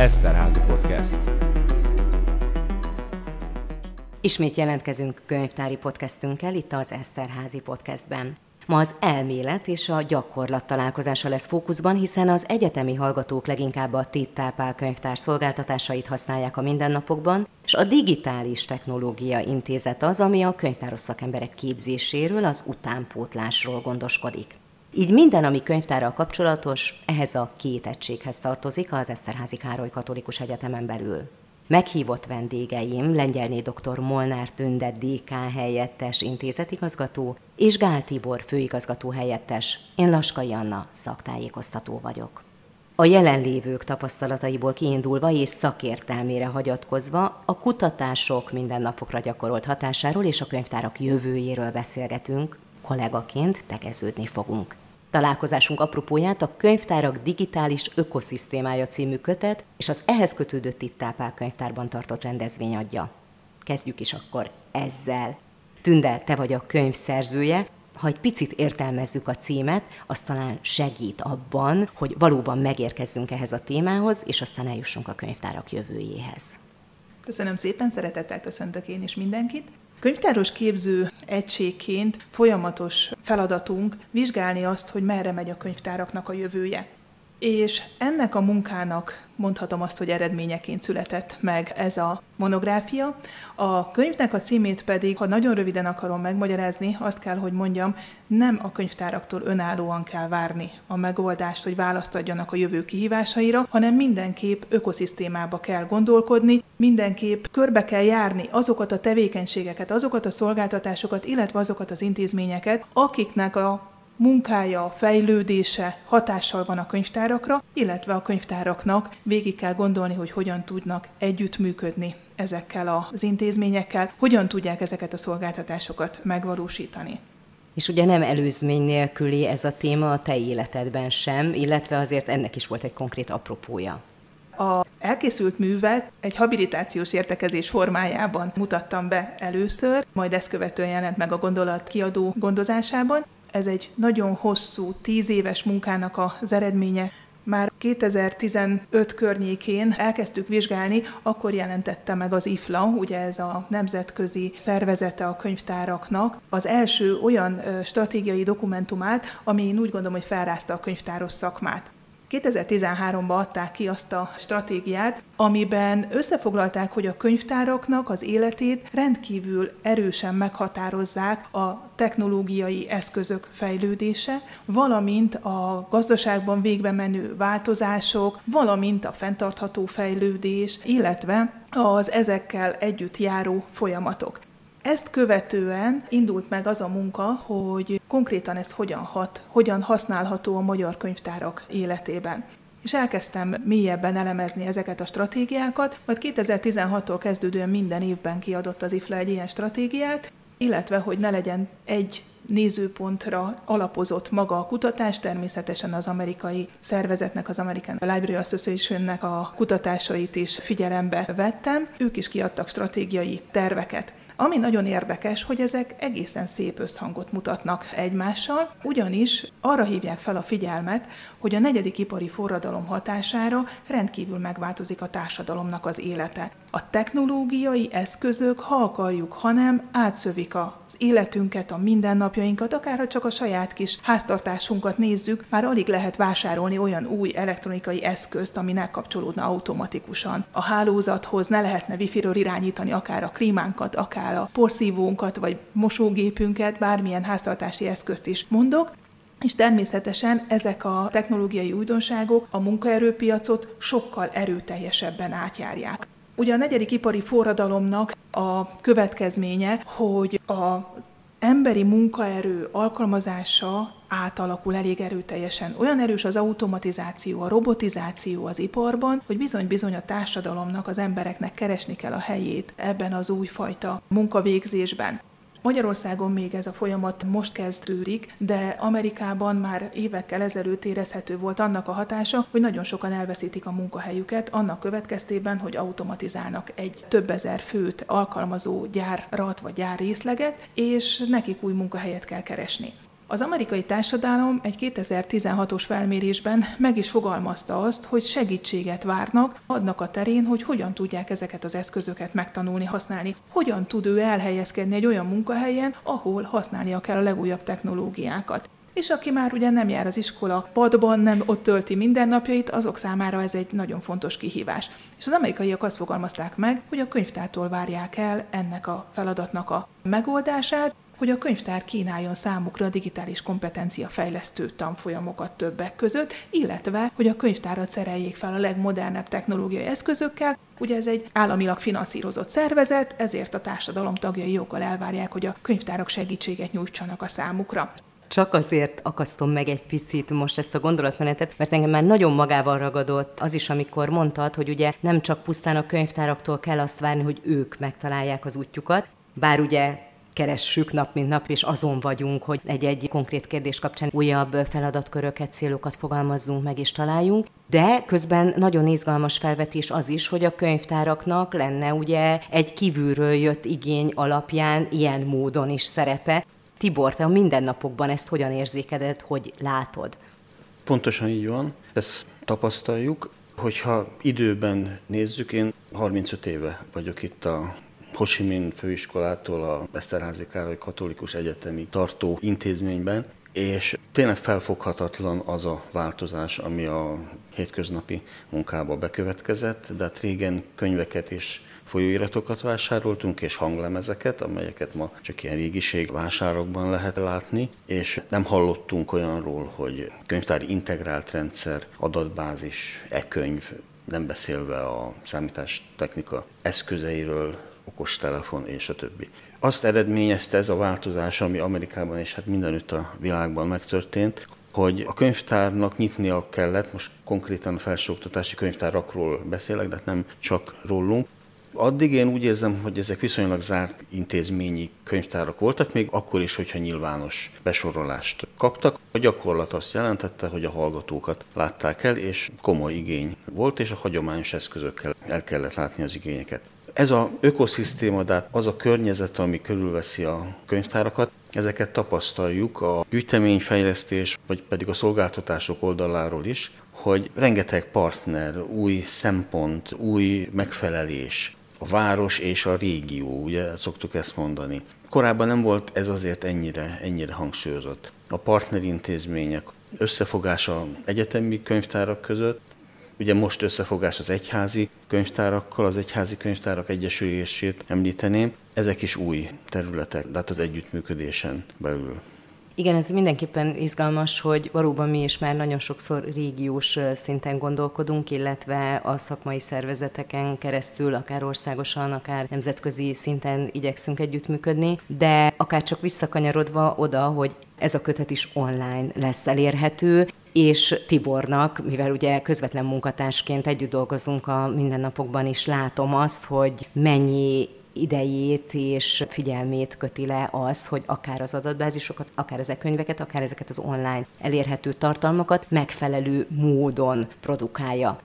Eszterházi Podcast. Ismét jelentkezünk könyvtári podcastünkkel itt az Eszterházi Podcastben. Ma az elmélet és a gyakorlat találkozása lesz fókuszban, hiszen az egyetemi hallgatók leginkább a Tittálpál könyvtár szolgáltatásait használják a mindennapokban, és a Digitális Technológia Intézet az, ami a könyvtáros szakemberek képzéséről, az utánpótlásról gondoskodik. Így minden, ami könyvtárral kapcsolatos, ehhez a két egységhez tartozik az Eszterházi Károly Katolikus Egyetemen belül. Meghívott vendégeim Lengyelné dr. Molnár Tünde DK helyettes intézetigazgató és Gál Tibor főigazgató helyettes. Én Laskai Anna szaktájékoztató vagyok. A jelenlévők tapasztalataiból kiindulva és szakértelmére hagyatkozva a kutatások mindennapokra gyakorolt hatásáról és a könyvtárak jövőjéről beszélgetünk, kollégaként tegeződni fogunk. Találkozásunk apropóját a Könyvtárak Digitális Ökoszisztémája című kötet és az ehhez kötődő Tittálpál könyvtárban tartott rendezvény adja. Kezdjük is akkor ezzel. Tünde, te vagy a könyv szerzője, ha egy picit értelmezzük a címet, az talán segít abban, hogy valóban megérkezzünk ehhez a témához, és aztán eljussunk a könyvtárak jövőjéhez. Köszönöm szépen, szeretettel köszöntök én is mindenkit. Könyvtáros képző egységként folyamatos feladatunk vizsgálni azt, hogy merre megy a könyvtáraknak a jövője. És ennek a munkának mondhatom azt, hogy eredményeként született meg ez a monográfia. A könyvnek a címét pedig, ha nagyon röviden akarom megmagyarázni, azt kell, hogy mondjam, nem a könyvtáraktól önállóan kell várni a megoldást, hogy választ adjanak a jövő kihívásaira, hanem mindenképp ökoszisztémába kell gondolkodni, mindenképp körbe kell járni azokat a tevékenységeket, azokat a szolgáltatásokat, illetve azokat az intézményeket, akiknek a munkája, fejlődése hatással van a könyvtárakra, illetve a könyvtáraknak végig kell gondolni, hogy hogyan tudnak együttműködni ezekkel az intézményekkel, hogyan tudják ezeket a szolgáltatásokat megvalósítani. És ugye nem előzmény nélküli ez a téma a te életedben sem, illetve azért ennek is volt egy konkrét apropója. A elkészült művet egy habilitációs értekezés formájában mutattam be először, majd ezt követően jelent meg a gondolat kiadó gondozásában, ez egy nagyon hosszú, tíz éves munkának az eredménye. Már 2015 környékén elkezdtük vizsgálni, akkor jelentette meg az IFLA, ugye ez a nemzetközi szervezete a könyvtáraknak, az első olyan stratégiai dokumentumát, ami én úgy gondolom, hogy felrázta a könyvtáros szakmát. 2013-ban adták ki azt a stratégiát, amiben összefoglalták, hogy a könyvtáraknak az életét rendkívül erősen meghatározzák a technológiai eszközök fejlődése, valamint a gazdaságban végbe menő változások, valamint a fenntartható fejlődés, illetve az ezekkel együtt járó folyamatok. Ezt követően indult meg az a munka, hogy konkrétan ez hogyan hat, hogyan használható a magyar könyvtárak életében. És elkezdtem mélyebben elemezni ezeket a stratégiákat, majd 2016-tól kezdődően minden évben kiadott az IFLA egy ilyen stratégiát, illetve hogy ne legyen egy nézőpontra alapozott maga a kutatás, természetesen az amerikai szervezetnek, az American Library Association-nek a kutatásait is figyelembe vettem. Ők is kiadtak stratégiai terveket. Ami nagyon érdekes, hogy ezek egészen szép összhangot mutatnak egymással, ugyanis arra hívják fel a figyelmet, hogy a negyedik ipari forradalom hatására rendkívül megváltozik a társadalomnak az élete. A technológiai eszközök, ha akarjuk, hanem átszövik az életünket, a mindennapjainkat, akár ha csak a saját kis háztartásunkat nézzük, már alig lehet vásárolni olyan új elektronikai eszközt, ami ne kapcsolódna automatikusan. A hálózathoz ne lehetne wifi-ről irányítani akár a klímánkat, akár a porszívónkat, vagy mosógépünket, bármilyen háztartási eszközt is mondok, és természetesen ezek a technológiai újdonságok a munkaerőpiacot sokkal erőteljesebben átjárják. Ugye a negyedik ipari forradalomnak a következménye, hogy az emberi munkaerő alkalmazása átalakul elég erőteljesen. Olyan erős az automatizáció, a robotizáció az iparban, hogy bizony-bizony a társadalomnak, az embereknek keresni kell a helyét ebben az újfajta munkavégzésben. Magyarországon még ez a folyamat most kezdődik, de Amerikában már évekkel ezelőtt érezhető volt annak a hatása, hogy nagyon sokan elveszítik a munkahelyüket annak következtében, hogy automatizálnak egy több ezer főt alkalmazó gyárat vagy gyárrészleget, és nekik új munkahelyet kell keresni. Az amerikai társadalom egy 2016-os felmérésben meg is fogalmazta azt, hogy segítséget várnak, adnak a terén, hogy hogyan tudják ezeket az eszközöket megtanulni, használni, hogyan tud ő elhelyezkedni egy olyan munkahelyen, ahol használnia kell a legújabb technológiákat és aki már ugye nem jár az iskola padban, nem ott tölti mindennapjait, azok számára ez egy nagyon fontos kihívás. És az amerikaiak azt fogalmazták meg, hogy a könyvtártól várják el ennek a feladatnak a megoldását, hogy a könyvtár kínáljon számukra digitális kompetencia fejlesztő tanfolyamokat többek között, illetve, hogy a könyvtárat szereljék fel a legmodernebb technológiai eszközökkel. Ugye ez egy államilag finanszírozott szervezet, ezért a társadalom tagjai joggal elvárják, hogy a könyvtárak segítséget nyújtsanak a számukra csak azért akasztom meg egy picit most ezt a gondolatmenetet, mert engem már nagyon magával ragadott az is, amikor mondtad, hogy ugye nem csak pusztán a könyvtáraktól kell azt várni, hogy ők megtalálják az útjukat, bár ugye keressük nap mint nap, és azon vagyunk, hogy egy-egy konkrét kérdés kapcsán újabb feladatköröket, célokat fogalmazzunk meg és találjunk. De közben nagyon izgalmas felvetés az is, hogy a könyvtáraknak lenne ugye egy kívülről jött igény alapján ilyen módon is szerepe. Tibor, te a mindennapokban ezt hogyan érzékeded, hogy látod? Pontosan így van, ezt tapasztaljuk. Hogyha időben nézzük, én 35 éve vagyok itt a Hosimin főiskolától a Eszterházi Károly Katolikus Egyetemi Tartó Intézményben, és tényleg felfoghatatlan az a változás, ami a hétköznapi munkába bekövetkezett, de hát régen könyveket és folyóiratokat vásároltunk, és hanglemezeket, amelyeket ma csak ilyen régiség vásárokban lehet látni, és nem hallottunk olyanról, hogy könyvtári integrált rendszer, adatbázis, e-könyv, nem beszélve a számítástechnika eszközeiről, okostelefon és a többi. Azt eredményezte ez a változás, ami Amerikában és hát mindenütt a világban megtörtént, hogy a könyvtárnak nyitnia kellett, most konkrétan a felsőoktatási könyvtárakról beszélek, de hát nem csak rólunk, Addig én úgy érzem, hogy ezek viszonylag zárt intézményi könyvtárak voltak, még akkor is, hogyha nyilvános besorolást kaptak. A gyakorlat azt jelentette, hogy a hallgatókat látták el, és komoly igény volt, és a hagyományos eszközökkel el kellett látni az igényeket. Ez a ökoszisztéma, de az a környezet, ami körülveszi a könyvtárakat, ezeket tapasztaljuk a gyűjteményfejlesztés, vagy pedig a szolgáltatások oldaláról is, hogy rengeteg partner, új szempont, új megfelelés, a város és a régió, ugye szoktuk ezt mondani. Korábban nem volt ez azért ennyire, ennyire hangsúlyozott. A partnerintézmények összefogása egyetemi könyvtárak között, ugye most összefogás az egyházi könyvtárakkal, az egyházi könyvtárak egyesülését említeném, ezek is új területek, de hát az együttműködésen belül. Igen, ez mindenképpen izgalmas, hogy valóban mi is már nagyon sokszor régiós szinten gondolkodunk, illetve a szakmai szervezeteken keresztül, akár országosan, akár nemzetközi szinten igyekszünk együttműködni, de akár csak visszakanyarodva oda, hogy ez a kötet is online lesz elérhető, és Tibornak, mivel ugye közvetlen munkatársként együtt dolgozunk a mindennapokban is, látom azt, hogy mennyi idejét és figyelmét köti le az, hogy akár az adatbázisokat, akár ezek könyveket, akár ezeket az online elérhető tartalmakat megfelelő módon produkálja.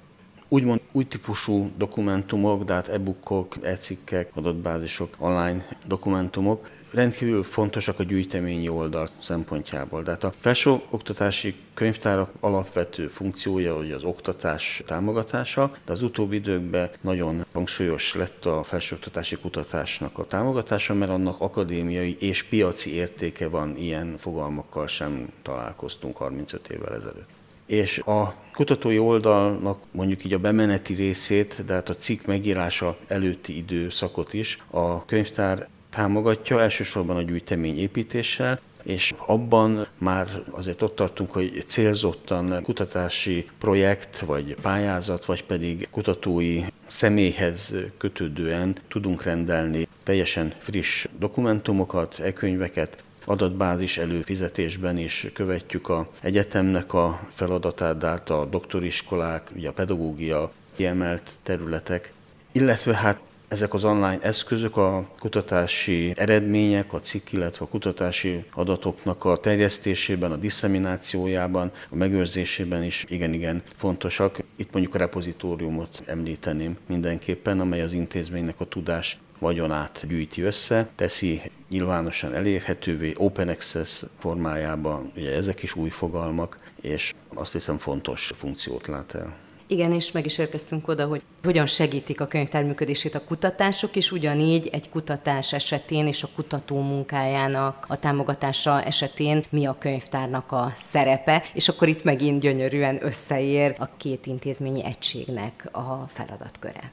Úgymond új típusú dokumentumok, de hát e-bookok, e-cikkek, adatbázisok, online dokumentumok rendkívül fontosak a gyűjteményi oldal szempontjából. De hát a felsőoktatási könyvtárak alapvető funkciója hogy az oktatás támogatása, de az utóbbi időkben nagyon hangsúlyos lett a felsőoktatási kutatásnak a támogatása, mert annak akadémiai és piaci értéke van, ilyen fogalmakkal sem találkoztunk 35 évvel ezelőtt és a kutatói oldalnak mondjuk így a bemeneti részét, de hát a cikk megírása előtti időszakot is a könyvtár támogatja, elsősorban a gyűjtemény építéssel, és abban már azért ott tartunk, hogy célzottan kutatási projekt, vagy pályázat, vagy pedig kutatói személyhez kötődően tudunk rendelni teljesen friss dokumentumokat, e-könyveket, adatbázis előfizetésben is követjük a egyetemnek a feladatát, de hát a doktoriskolák, ugye a pedagógia kiemelt területek, illetve hát ezek az online eszközök a kutatási eredmények, a cikk, illetve a kutatási adatoknak a terjesztésében, a disszeminációjában, a megőrzésében is igen-igen fontosak. Itt mondjuk a repozitóriumot említeném mindenképpen, amely az intézménynek a tudás vagyonát gyűjti össze, teszi nyilvánosan elérhetővé, open access formájában, ugye ezek is új fogalmak, és azt hiszem fontos funkciót lát el. Igen, és meg is érkeztünk oda, hogy hogyan segítik a könyvtár működését a kutatások, és ugyanígy egy kutatás esetén és a kutató munkájának a támogatása esetén mi a könyvtárnak a szerepe, és akkor itt megint gyönyörűen összeér a két intézményi egységnek a feladatköre.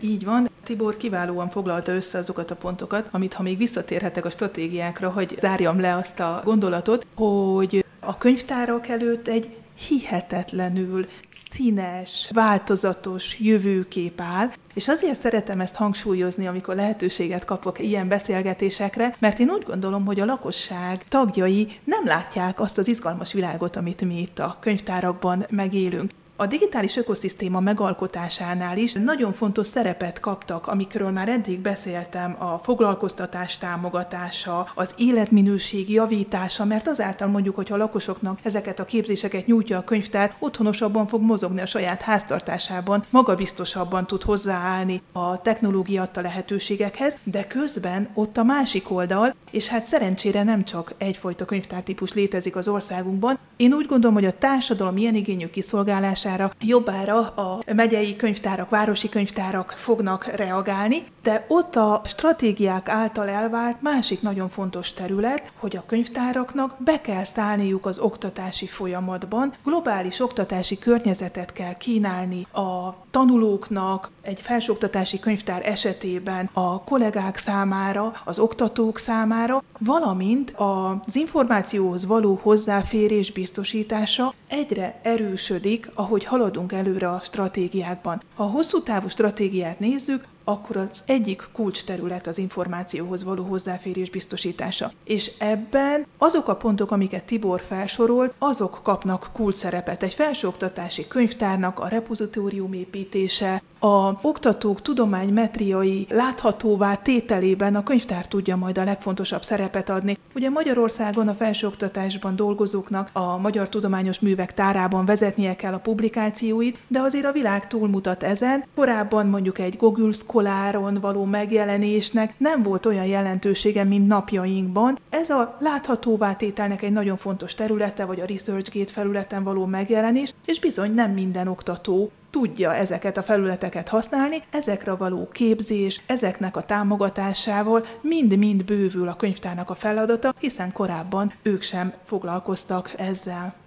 Így van. Tibor kiválóan foglalta össze azokat a pontokat, amit ha még visszatérhetek a stratégiákra, hogy zárjam le azt a gondolatot, hogy a könyvtárak előtt egy hihetetlenül színes, változatos jövőkép áll, és azért szeretem ezt hangsúlyozni, amikor lehetőséget kapok ilyen beszélgetésekre, mert én úgy gondolom, hogy a lakosság tagjai nem látják azt az izgalmas világot, amit mi itt a könyvtárakban megélünk. A digitális ökoszisztéma megalkotásánál is nagyon fontos szerepet kaptak, amikről már eddig beszéltem, a foglalkoztatás támogatása, az életminőség javítása, mert azáltal mondjuk, hogyha a lakosoknak ezeket a képzéseket nyújtja a könyvtár, otthonosabban fog mozogni a saját háztartásában, magabiztosabban tud hozzáállni a technológia adta lehetőségekhez, de közben ott a másik oldal, és hát szerencsére nem csak egyfajta könyvtártípus létezik az országunkban. Én úgy gondolom, hogy a társadalom ilyen igényű kiszolgálására javára, jobbára a megyei könyvtárak, városi könyvtárak fognak reagálni, de ott a stratégiák által elvált másik nagyon fontos terület, hogy a könyvtáraknak be kell szállniuk az oktatási folyamatban, globális oktatási környezetet kell kínálni a tanulóknak, egy felsőoktatási könyvtár esetében a kollégák számára, az oktatók számára, valamint az információhoz való hozzáférés biztosítása egyre erősödik, ahogy haladunk előre a stratégiákban. Ha a hosszú távú stratégiát nézzük, akkor az egyik kulcsterület az információhoz való hozzáférés biztosítása. És ebben azok a pontok, amiket Tibor felsorolt, azok kapnak kulcs szerepet. Egy felsőoktatási könyvtárnak a repozitórium építése, a oktatók tudománymetriai láthatóvá tételében a könyvtár tudja majd a legfontosabb szerepet adni. Ugye Magyarországon a felsőoktatásban dolgozóknak a Magyar Tudományos Művek tárában vezetnie kell a publikációit, de azért a világ túlmutat ezen. Korábban mondjuk egy Google Scholaron való megjelenésnek nem volt olyan jelentősége, mint napjainkban. Ez a láthatóvá tételnek egy nagyon fontos területe, vagy a ResearchGate felületen való megjelenés, és bizony nem minden oktató tudja ezeket a felületeket használni, ezekre való képzés, ezeknek a támogatásával mind-mind bővül a könyvtárnak a feladata, hiszen korábban ők sem foglalkoztak ezzel.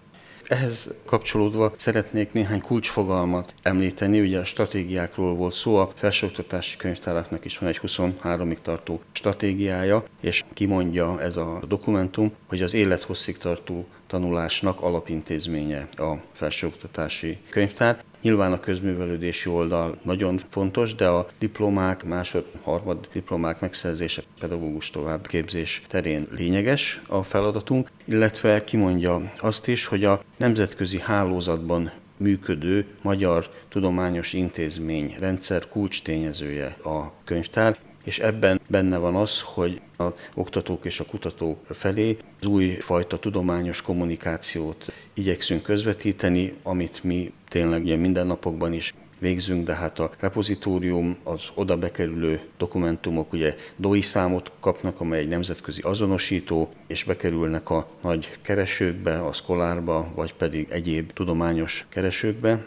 Ehhez kapcsolódva szeretnék néhány kulcsfogalmat említeni. Ugye a stratégiákról volt szó, a felsőoktatási könyvtáraknak is van egy 23-ig tartó stratégiája, és kimondja ez a dokumentum, hogy az élethosszig tartó tanulásnak alapintézménye a felsőoktatási könyvtár. Nyilván a közművelődési oldal nagyon fontos, de a diplomák, másod, harmad diplomák megszerzése, pedagógus továbbképzés terén lényeges a feladatunk, illetve kimondja azt is, hogy a nemzetközi hálózatban működő Magyar Tudományos Intézmény rendszer kulcstényezője a könyvtár, és ebben benne van az, hogy a oktatók és a kutatók felé az új fajta tudományos kommunikációt igyekszünk közvetíteni, amit mi tényleg ugye mindennapokban is végzünk, de hát a repozitórium, az oda bekerülő dokumentumok ugye DOI számot kapnak, amely egy nemzetközi azonosító, és bekerülnek a nagy keresőkbe, a szkolárba, vagy pedig egyéb tudományos keresőkbe.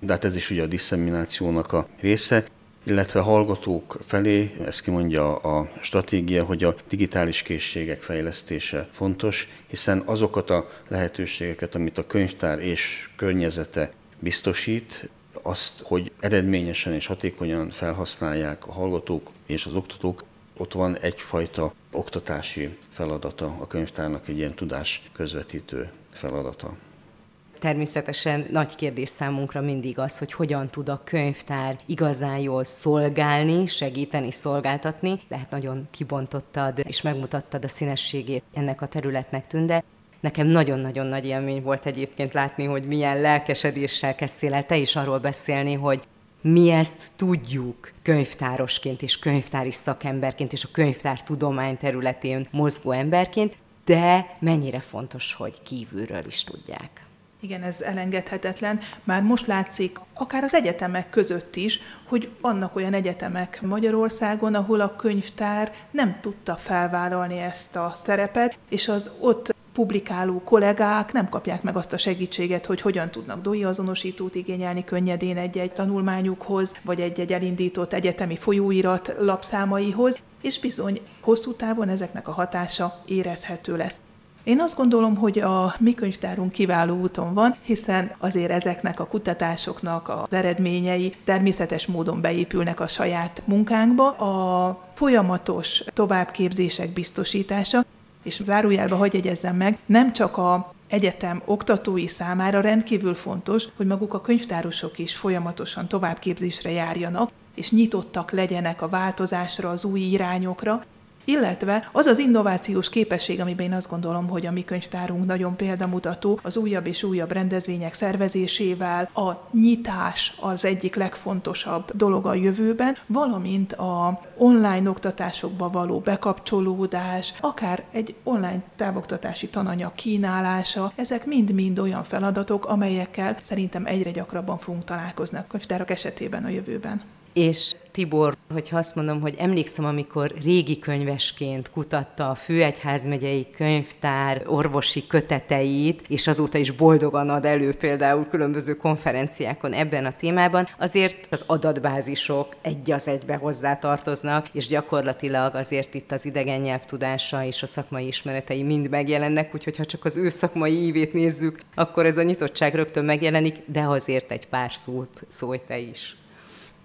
De hát ez is ugye a disszeminációnak a része illetve hallgatók felé, ezt kimondja a stratégia, hogy a digitális készségek fejlesztése fontos, hiszen azokat a lehetőségeket, amit a könyvtár és környezete biztosít, azt, hogy eredményesen és hatékonyan felhasználják a hallgatók és az oktatók, ott van egyfajta oktatási feladata a könyvtárnak, egy ilyen tudás közvetítő feladata. Természetesen nagy kérdés számunkra mindig az, hogy hogyan tud a könyvtár igazán jól szolgálni, segíteni, szolgáltatni, de hát nagyon kibontottad és megmutattad a színességét ennek a területnek tünde. Nekem nagyon-nagyon nagy élmény volt egyébként látni, hogy milyen lelkesedéssel kezdtél el te is arról beszélni, hogy mi ezt tudjuk könyvtárosként és könyvtári szakemberként és a könyvtár tudomány területén mozgó emberként, de mennyire fontos, hogy kívülről is tudják. Igen, ez elengedhetetlen. Már most látszik, akár az egyetemek között is, hogy vannak olyan egyetemek Magyarországon, ahol a könyvtár nem tudta felvállalni ezt a szerepet, és az ott publikáló kollégák nem kapják meg azt a segítséget, hogy hogyan tudnak dói azonosítót igényelni könnyedén egy-egy tanulmányukhoz, vagy egy-egy elindított egyetemi folyóirat lapszámaihoz, és bizony hosszú távon ezeknek a hatása érezhető lesz. Én azt gondolom, hogy a mi könyvtárunk kiváló úton van, hiszen azért ezeknek a kutatásoknak az eredményei természetes módon beépülnek a saját munkánkba. A folyamatos továbbképzések biztosítása, és zárójelbe hagy jegyezzem meg, nem csak a egyetem oktatói számára rendkívül fontos, hogy maguk a könyvtárosok is folyamatosan továbbképzésre járjanak, és nyitottak legyenek a változásra, az új irányokra, illetve az az innovációs képesség, amiben én azt gondolom, hogy a mi könyvtárunk nagyon példamutató, az újabb és újabb rendezvények szervezésével, a nyitás az egyik legfontosabb dolog a jövőben, valamint a online oktatásokba való bekapcsolódás, akár egy online távoktatási tananyag kínálása, ezek mind-mind olyan feladatok, amelyekkel szerintem egyre gyakrabban fogunk találkozni a könyvtárak esetében a jövőben. És Tibor, hogyha azt mondom, hogy emlékszem, amikor régi könyvesként kutatta a Főegyházmegyei könyvtár orvosi köteteit, és azóta is boldogan ad elő például különböző konferenciákon ebben a témában, azért az adatbázisok egy az egybe hozzá tartoznak, és gyakorlatilag azért itt az idegen nyelvtudása és a szakmai ismeretei mind megjelennek, úgyhogy ha csak az ő szakmai ívét nézzük, akkor ez a nyitottság rögtön megjelenik, de azért egy pár szót szólj te is.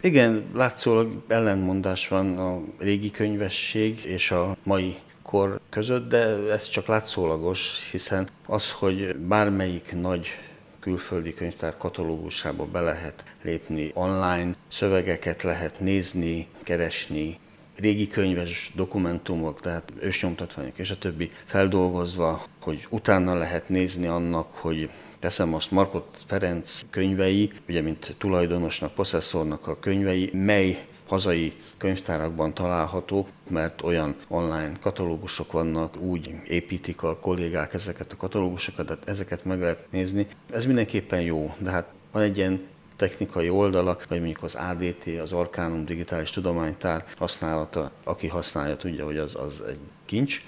Igen, látszólag ellenmondás van a régi könyvesség és a mai kor között, de ez csak látszólagos, hiszen az, hogy bármelyik nagy külföldi könyvtár katalógusába be lehet lépni, online szövegeket lehet nézni, keresni, régi könyves dokumentumok, tehát ősnyomtatványok és a többi feldolgozva, hogy utána lehet nézni annak, hogy teszem azt Markot Ferenc könyvei, ugye mint tulajdonosnak, posszesszornak a könyvei, mely hazai könyvtárakban található, mert olyan online katalógusok vannak, úgy építik a kollégák ezeket a katalógusokat, tehát ezeket meg lehet nézni. Ez mindenképpen jó, de hát van egy ilyen technikai oldala, vagy mondjuk az ADT, az Arcanum Digitális Tudománytár használata, aki használja, tudja, hogy az, az egy kincs.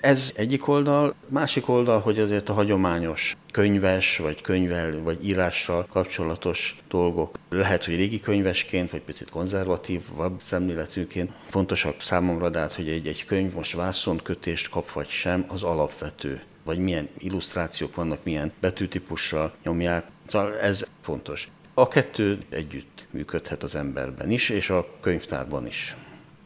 Ez egyik oldal, másik oldal, hogy azért a hagyományos könyves, vagy könyvel, vagy írással kapcsolatos dolgok lehet, hogy régi könyvesként, vagy picit konzervatív, vagy szemléletűként fontosak számomra, de hát, hogy egy, egy könyv most vászonkötést kap, vagy sem, az alapvető vagy milyen illusztrációk vannak, milyen betűtípussal nyomják. Szóval ez fontos. A kettő együtt működhet az emberben is, és a könyvtárban is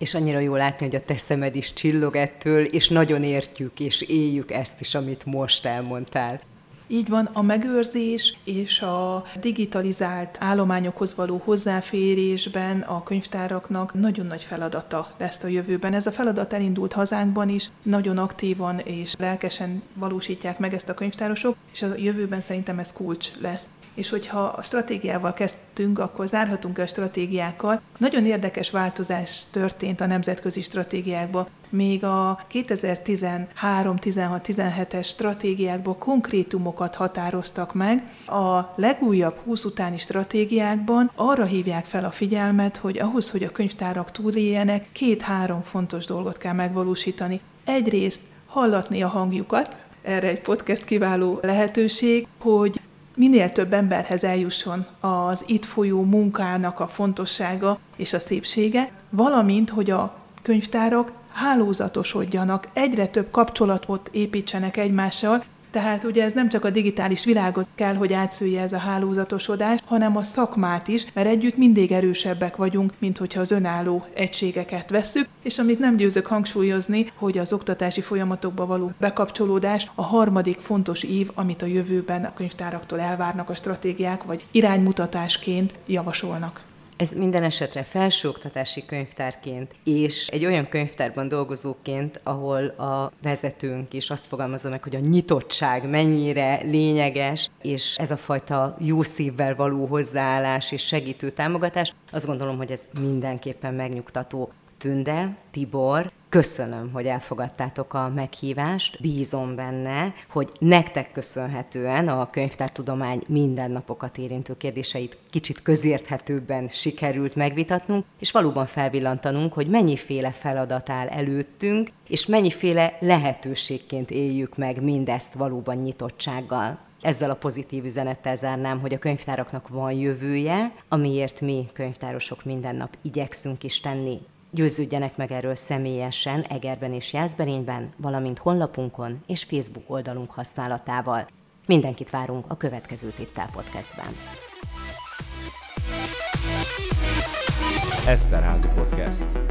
és annyira jó látni, hogy a te szemed is csillog ettől, és nagyon értjük és éljük ezt is, amit most elmondtál. Így van, a megőrzés és a digitalizált állományokhoz való hozzáférésben a könyvtáraknak nagyon nagy feladata lesz a jövőben. Ez a feladat elindult hazánkban is, nagyon aktívan és lelkesen valósítják meg ezt a könyvtárosok, és a jövőben szerintem ez kulcs lesz és hogyha a stratégiával kezdtünk, akkor zárhatunk a stratégiákkal. Nagyon érdekes változás történt a nemzetközi stratégiákban. Még a 2013-16-17-es stratégiákból konkrétumokat határoztak meg. A legújabb 20 utáni stratégiákban arra hívják fel a figyelmet, hogy ahhoz, hogy a könyvtárak túléljenek, két-három fontos dolgot kell megvalósítani. Egyrészt hallatni a hangjukat, erre egy podcast kiváló lehetőség, hogy minél több emberhez eljusson az itt folyó munkának a fontossága és a szépsége, valamint, hogy a könyvtárak hálózatosodjanak, egyre több kapcsolatot építsenek egymással, tehát ugye ez nem csak a digitális világot kell, hogy átszülje ez a hálózatosodás, hanem a szakmát is, mert együtt mindig erősebbek vagyunk, mint hogyha az önálló egységeket vesszük, és amit nem győzök hangsúlyozni, hogy az oktatási folyamatokba való bekapcsolódás a harmadik fontos ív, amit a jövőben a könyvtáraktól elvárnak a stratégiák, vagy iránymutatásként javasolnak. Ez minden esetre felsőoktatási könyvtárként, és egy olyan könyvtárban dolgozóként, ahol a vezetőnk is azt fogalmazza meg, hogy a nyitottság mennyire lényeges, és ez a fajta jó szívvel való hozzáállás és segítő támogatás, azt gondolom, hogy ez mindenképpen megnyugtató. Tünde, Tibor, Köszönöm, hogy elfogadtátok a meghívást. Bízom benne, hogy nektek köszönhetően a könyvtártudomány mindennapokat érintő kérdéseit kicsit közérthetőbben sikerült megvitatnunk, és valóban felvillantanunk, hogy mennyiféle feladat áll előttünk, és mennyiféle lehetőségként éljük meg mindezt valóban nyitottsággal. Ezzel a pozitív üzenettel zárnám, hogy a könyvtáraknak van jövője, amiért mi könyvtárosok minden nap igyekszünk is tenni. Győződjenek meg erről személyesen Egerben és Jászberényben, valamint honlapunkon és Facebook oldalunk használatával. Mindenkit várunk a következő Tittál Podcastben. Eszterházi Podcast.